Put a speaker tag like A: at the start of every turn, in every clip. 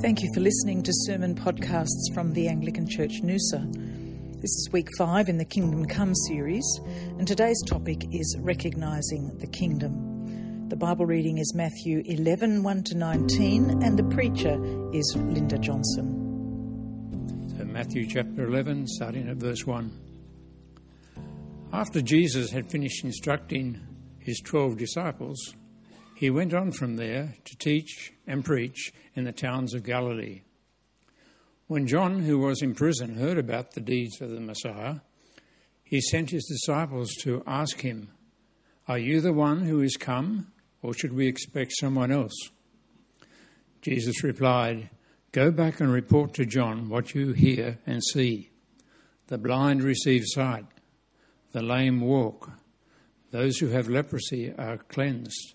A: Thank you for listening to sermon podcasts from the Anglican Church Noosa. This is week five in the Kingdom Come series, and today's topic is Recognising the Kingdom. The Bible reading is Matthew 11 1 to 19, and the preacher is Linda Johnson.
B: So, Matthew chapter 11, starting at verse 1. After Jesus had finished instructing his twelve disciples, he went on from there to teach and preach in the towns of Galilee. When John, who was in prison, heard about the deeds of the Messiah, he sent his disciples to ask him, Are you the one who is come, or should we expect someone else? Jesus replied, Go back and report to John what you hear and see. The blind receive sight, the lame walk, those who have leprosy are cleansed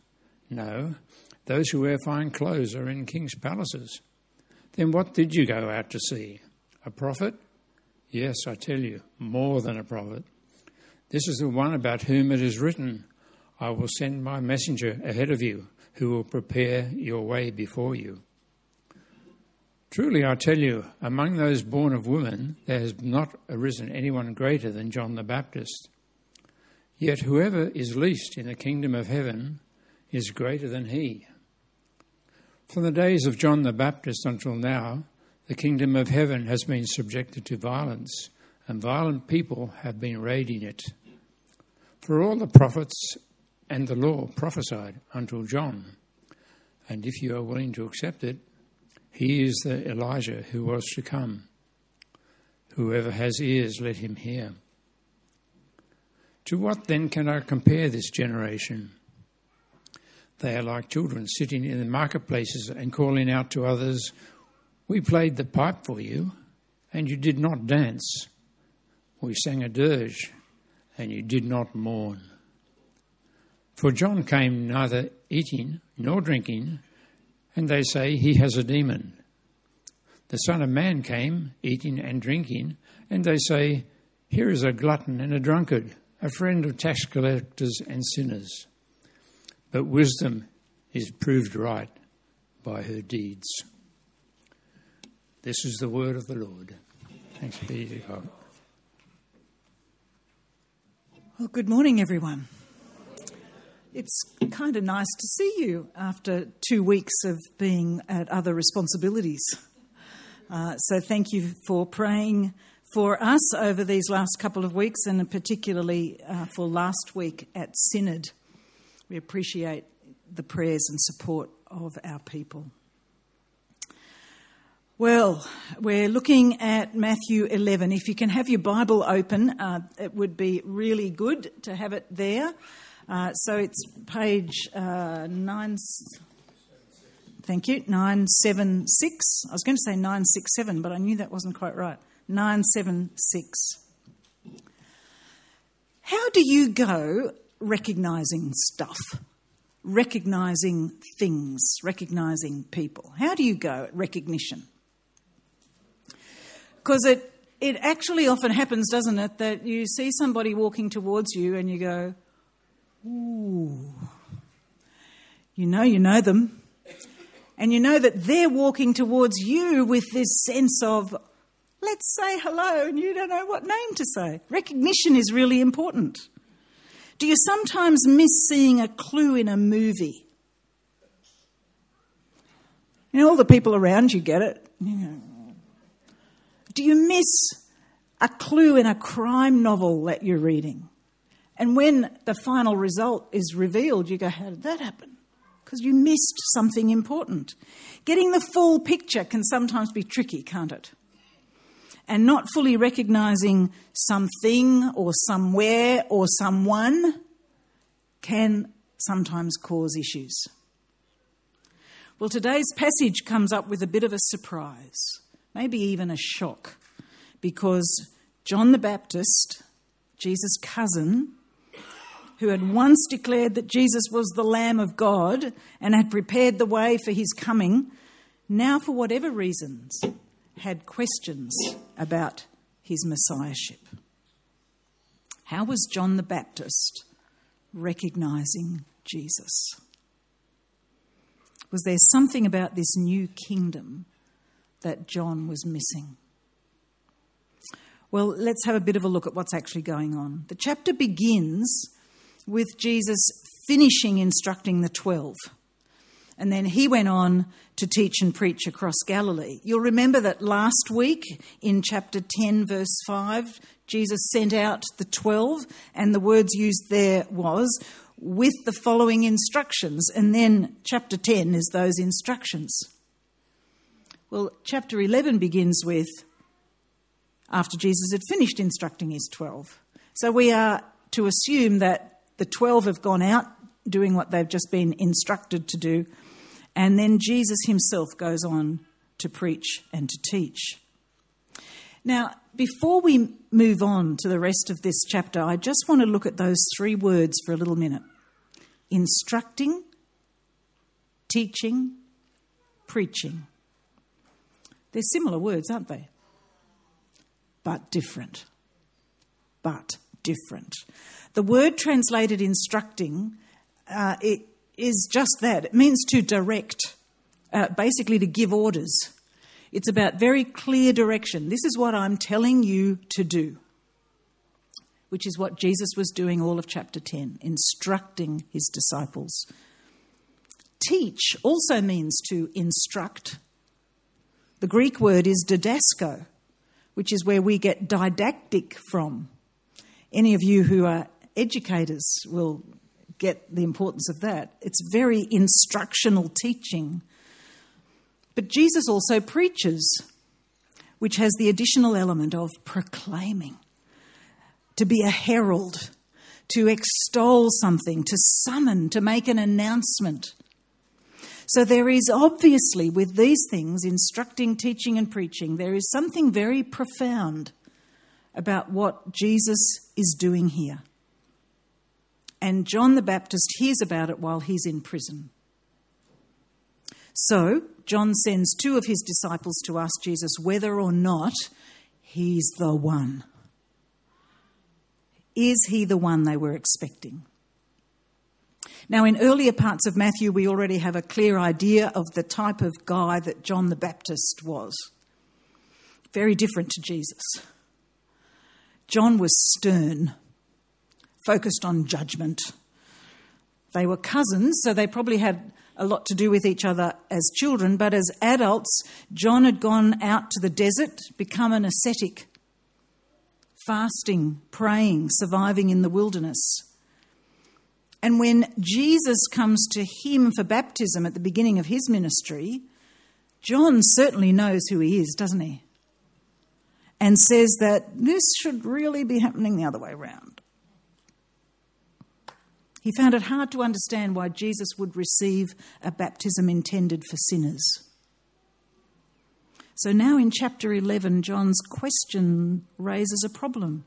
B: No, those who wear fine clothes are in king's palaces. Then what did you go out to see? A prophet? Yes, I tell you, more than a prophet. This is the one about whom it is written, I will send my messenger ahead of you, who will prepare your way before you. Truly, I tell you, among those born of women, there has not arisen anyone greater than John the Baptist. Yet whoever is least in the kingdom of heaven is greater than he. From the days of John the Baptist until now, the kingdom of heaven has been subjected to violence, and violent people have been raiding it. For all the prophets and the law prophesied until John, and if you are willing to accept it, he is the Elijah who was to come. Whoever has ears, let him hear. To what then can I compare this generation? They are like children sitting in the marketplaces and calling out to others, We played the pipe for you, and you did not dance. We sang a dirge, and you did not mourn. For John came neither eating nor drinking, and they say he has a demon. The Son of Man came eating and drinking, and they say, Here is a glutton and a drunkard, a friend of tax collectors and sinners but wisdom is proved right by her deeds. This is the word of the Lord. Thanks be to God.
A: Well, good morning, everyone. It's kind of nice to see you after two weeks of being at other responsibilities. Uh, so, thank you for praying for us over these last couple of weeks, and particularly uh, for last week at Synod. We appreciate the prayers and support of our people. Well, we're looking at Matthew 11. If you can have your Bible open, uh, it would be really good to have it there. Uh, so it's page uh, 9. Thank you, 976. I was going to say 967, but I knew that wasn't quite right. 976. How do you go recognizing stuff, recognizing things, recognizing people? How do you go at recognition? Because it, it actually often happens, doesn't it, that you see somebody walking towards you and you go, ooh. You know, you know them. And you know that they're walking towards you with this sense of, let's say hello, and you don't know what name to say. Recognition is really important. Do you sometimes miss seeing a clue in a movie? You know, all the people around you get it. Do you miss a clue in a crime novel that you're reading? And when the final result is revealed, you go, How did that happen? Because you missed something important. Getting the full picture can sometimes be tricky, can't it? And not fully recognizing something or somewhere or someone can sometimes cause issues. Well, today's passage comes up with a bit of a surprise, maybe even a shock, because John the Baptist, Jesus' cousin, who had once declared that Jesus was the Lamb of God and had prepared the way for his coming, now, for whatever reasons, had questions about his messiahship. How was John the Baptist recognizing Jesus? Was there something about this new kingdom that John was missing? Well, let's have a bit of a look at what's actually going on. The chapter begins with Jesus finishing instructing the 12. And then he went on to teach and preach across Galilee. You'll remember that last week in chapter 10, verse 5, Jesus sent out the 12, and the words used there was, with the following instructions. And then chapter 10 is those instructions. Well, chapter 11 begins with, after Jesus had finished instructing his 12. So we are to assume that the 12 have gone out doing what they've just been instructed to do. And then Jesus himself goes on to preach and to teach. Now, before we move on to the rest of this chapter, I just want to look at those three words for a little minute instructing, teaching, preaching. They're similar words, aren't they? But different. But different. The word translated instructing uh, it is just that. It means to direct, uh, basically to give orders. It's about very clear direction. This is what I'm telling you to do, which is what Jesus was doing all of chapter 10, instructing his disciples. Teach also means to instruct. The Greek word is didasko, which is where we get didactic from. Any of you who are educators will get the importance of that. It's very instructional teaching. But Jesus also preaches, which has the additional element of proclaiming, to be a herald, to extol something, to summon, to make an announcement. So there is obviously, with these things, instructing, teaching, and preaching, there is something very profound about what Jesus is doing here and John the Baptist hears about it while he's in prison. So, John sends two of his disciples to ask Jesus whether or not he's the one. Is he the one they were expecting? Now, in earlier parts of Matthew, we already have a clear idea of the type of guy that John the Baptist was. Very different to Jesus. John was stern, focused on judgment. They were cousins, so they probably had a lot to do with each other as children, but as adults, John had gone out to the desert, become an ascetic, fasting, praying, surviving in the wilderness. And when Jesus comes to him for baptism at the beginning of his ministry, John certainly knows who he is, doesn't he? And says that this should really be happening the other way around. He found it hard to understand why Jesus would receive a baptism intended for sinners. So now in chapter 11, John's question raises a problem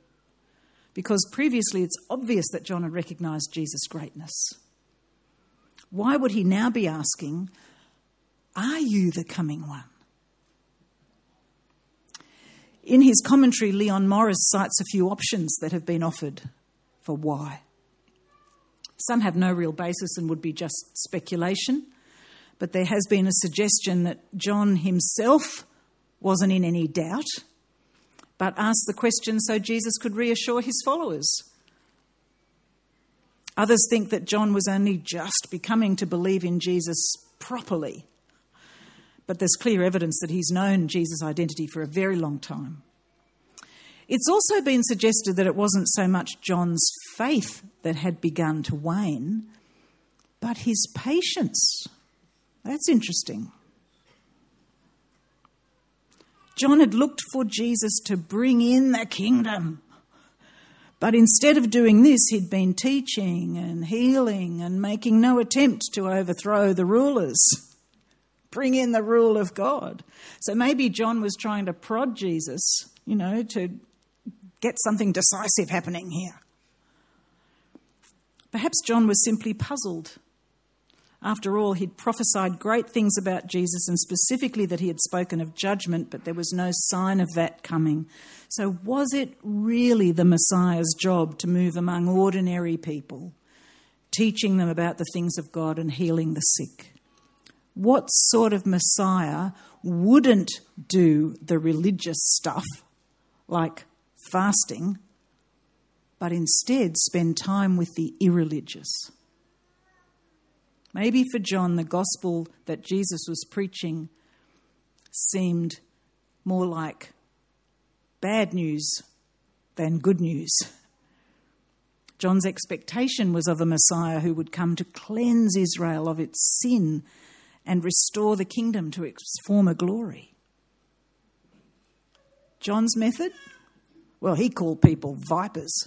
A: because previously it's obvious that John had recognized Jesus' greatness. Why would he now be asking, Are you the coming one? In his commentary, Leon Morris cites a few options that have been offered for why. Some have no real basis and would be just speculation. But there has been a suggestion that John himself wasn't in any doubt, but asked the question so Jesus could reassure his followers. Others think that John was only just becoming to believe in Jesus properly, but there's clear evidence that he's known Jesus' identity for a very long time. It's also been suggested that it wasn't so much John's faith that had begun to wane, but his patience. That's interesting. John had looked for Jesus to bring in the kingdom. But instead of doing this, he'd been teaching and healing and making no attempt to overthrow the rulers. bring in the rule of God. So maybe John was trying to prod Jesus, you know, to get something decisive happening here. Perhaps John was simply puzzled. After all, he'd prophesied great things about Jesus and specifically that he had spoken of judgment, but there was no sign of that coming. So, was it really the Messiah's job to move among ordinary people, teaching them about the things of God and healing the sick? What sort of Messiah wouldn't do the religious stuff, like fasting, but instead spend time with the irreligious. Maybe for John, the gospel that Jesus was preaching seemed more like bad news than good news. John's expectation was of a Messiah who would come to cleanse Israel of its sin and restore the kingdom to its former glory. John's method? Well, he called people vipers.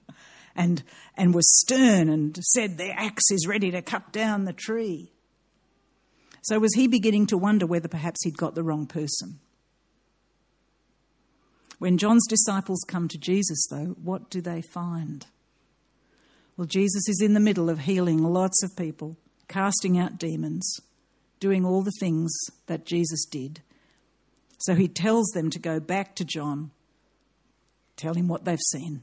A: and, and was stern and said, Their axe is ready to cut down the tree. So was he beginning to wonder whether perhaps he'd got the wrong person? When John's disciples come to Jesus, though, what do they find? Well, Jesus is in the middle of healing lots of people, casting out demons, doing all the things that Jesus did. So he tells them to go back to John, tell him what they've seen.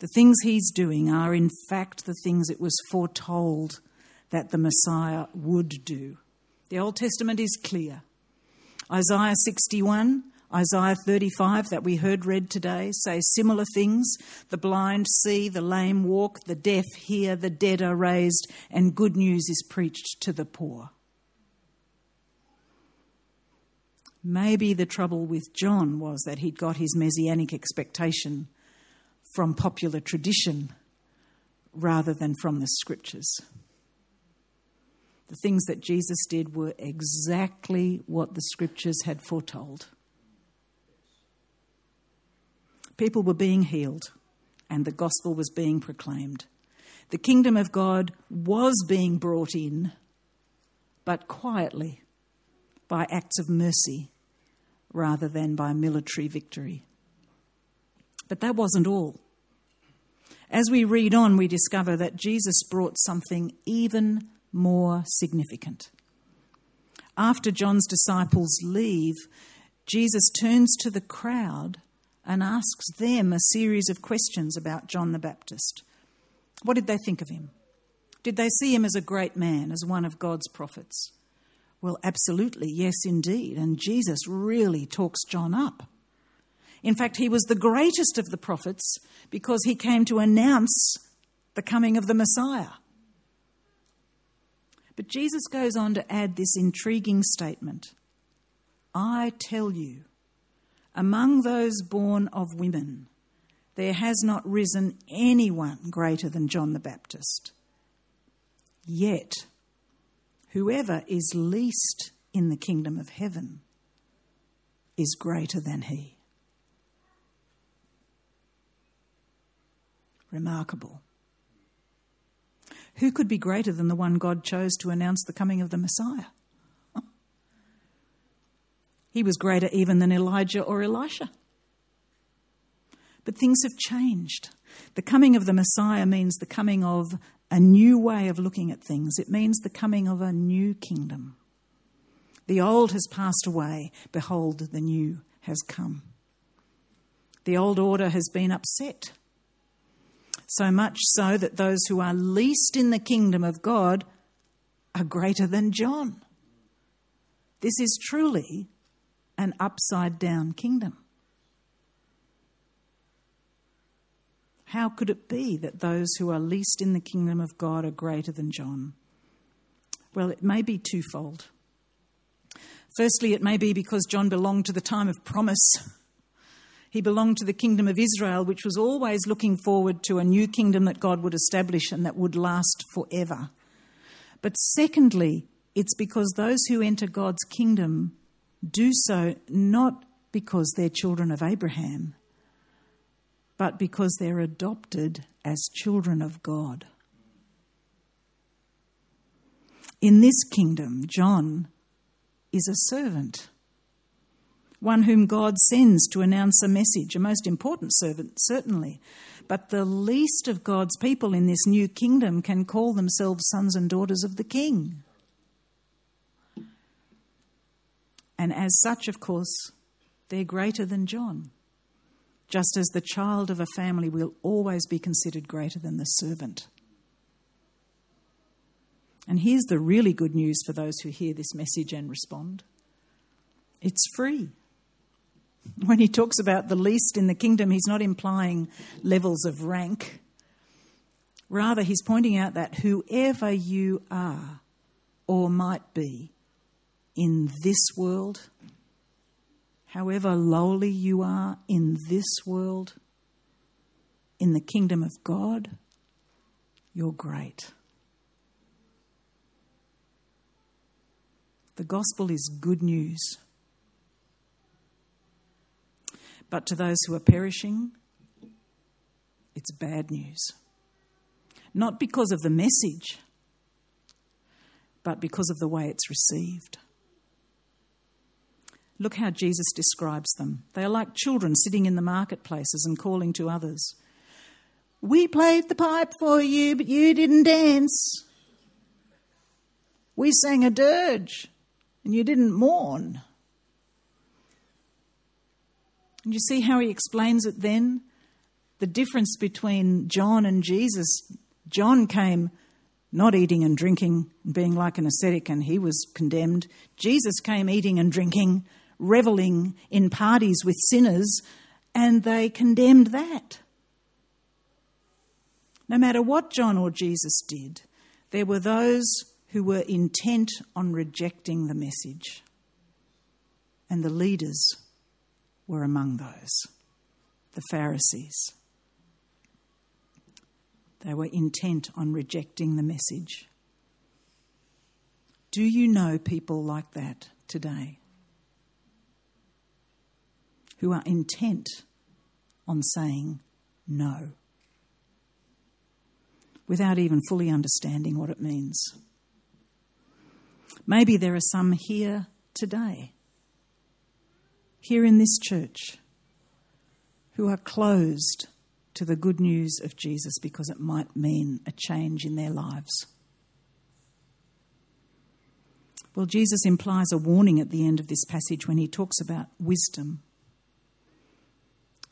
A: The things he's doing are, in fact, the things it was foretold that the Messiah would do. The Old Testament is clear. Isaiah 61, Isaiah 35, that we heard read today, say similar things. The blind see, the lame walk, the deaf hear, the dead are raised, and good news is preached to the poor. Maybe the trouble with John was that he'd got his messianic expectation from popular tradition rather than from the scriptures. The things that Jesus did were exactly what the scriptures had foretold. People were being healed, and the gospel was being proclaimed. The kingdom of God was being brought in, but quietly, by acts of mercy rather than by military victory. But that wasn't all. As we read on, we discover that Jesus brought something even more significant. After John's disciples leave, Jesus turns to the crowd and asks them a series of questions about John the Baptist. What did they think of him? Did they see him as a great man, as one of God's prophets? Well, absolutely, yes, indeed. And Jesus really talks John up. In fact, he was the greatest of the prophets because he came to announce the coming of the Messiah. But Jesus goes on to add this intriguing statement I tell you, among those born of women, there has not risen anyone greater than John the Baptist. Yet, whoever is least in the kingdom of heaven is greater than he. remarkable. Who could be greater than the one God chose to announce the coming of the Messiah? He was greater even than Elijah or Elisha. But things have changed. The coming of the Messiah means the coming of a new way of looking at things, it means the coming of a new kingdom. The old has passed away, behold, the new has come. The old order has been upset so much so that those who are least in the kingdom of God are greater than John. This is truly an upside down kingdom. How could it be that those who are least in the kingdom of God are greater than John? Well, it may be twofold. Firstly, it may be because John belonged to the time of promise he belonged to the kingdom of Israel, which was always looking forward to a new kingdom that God would establish and that would last forever. But secondly, it's because those who enter God's kingdom do so not because they're children of Abraham, but because they're adopted as children of God. In this kingdom, John is a servant, one whom God sends to announce a message, a most important servant, certainly. But the least of God's people in this new kingdom can call themselves sons and daughters of the king. And as such, of course, they're greater than John, just as the child of a family will always be considered greater than the servant. And here's the really good news for those who hear this message and respond it's free. When he talks about the least in the kingdom, he's not implying levels of rank. Rather, he's pointing out that whoever you are or might be in this world, however lowly you are in this world, in the kingdom of God, you're great. The gospel is good news. But to those who are perishing, it's bad news. Not because of the message, but because of the way it's received. Look how Jesus describes them. They are like children sitting in the marketplaces and calling to others. We played the pipe for you, but you didn't dance. We sang a dirge, and you didn't mourn. And you see how he explains it then? The difference between John and Jesus. John came not eating and drinking and being like an ascetic, and he was condemned. Jesus came eating and drinking reveling in parties with sinners, and they condemned that. No matter what John or Jesus did, there were those who were intent on rejecting the message. And the leaders were among those, the Pharisees. They were intent on rejecting the message. Do you know people like that today? Who are intent on saying no without even fully understanding what it means. Maybe there are some here today, here in this church, who are closed to the good news of Jesus because it might mean a change in their lives. Well, Jesus implies a warning at the end of this passage when he talks about wisdom.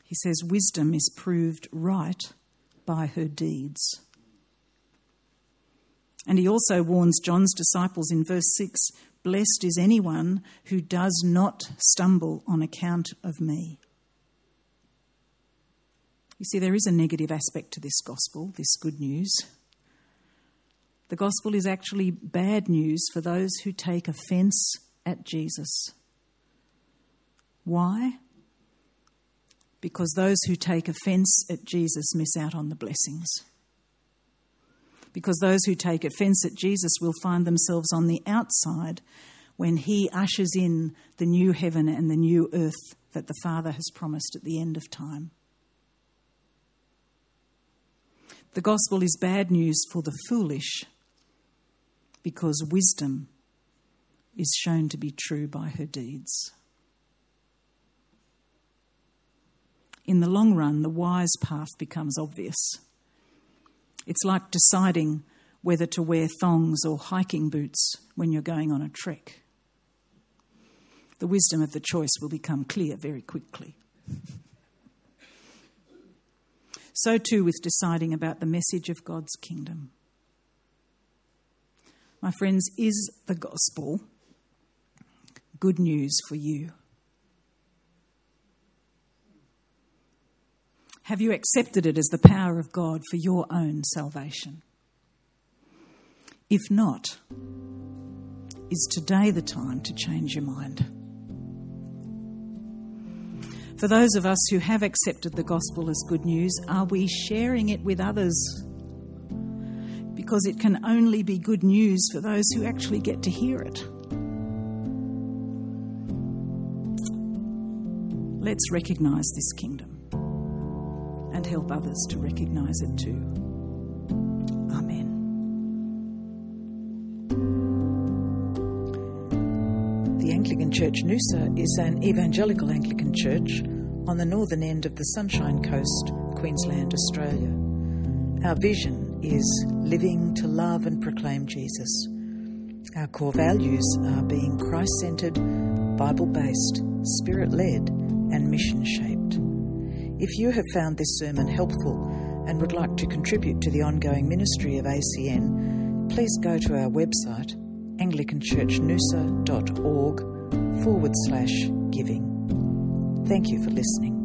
A: He says, Wisdom is proved right by her deeds. And he also warns John's disciples in verse 6 Blessed is anyone who does not stumble on account of me. You see, there is a negative aspect to this gospel, this good news. The gospel is actually bad news for those who take offence at Jesus. Why? Because those who take offence at Jesus miss out on the blessings. Because those who take offence at Jesus will find themselves on the outside when he ushers in the new heaven and the new earth that the Father has promised at the end of time. The gospel is bad news for the foolish because wisdom is shown to be true by her deeds. In the long run, the wise path becomes obvious. It's like deciding whether to wear thongs or hiking boots when you're going on a trek. The wisdom of the choice will become clear very quickly. so, too, with deciding about the message of God's kingdom. My friends, is the gospel good news for you? Have you accepted it as the power of God for your own salvation? If not, is today the time to change your mind? For those of us who have accepted the gospel as good news, are we sharing it with others? Because it can only be good news for those who actually get to hear it. Let's recognize this kingdom help others to recognize it too. Amen. The Anglican Church Noosa is an evangelical Anglican church on the northern end of the Sunshine Coast, Queensland, Australia. Our vision is living to love and proclaim Jesus. Our core values are being Christ centered, Bible based, Spirit led, and mission shaped. If you have found this sermon helpful and would like to contribute to the ongoing ministry of ACN, please go to our website anglicanchurchnoosa.org forward slash giving. Thank you for listening.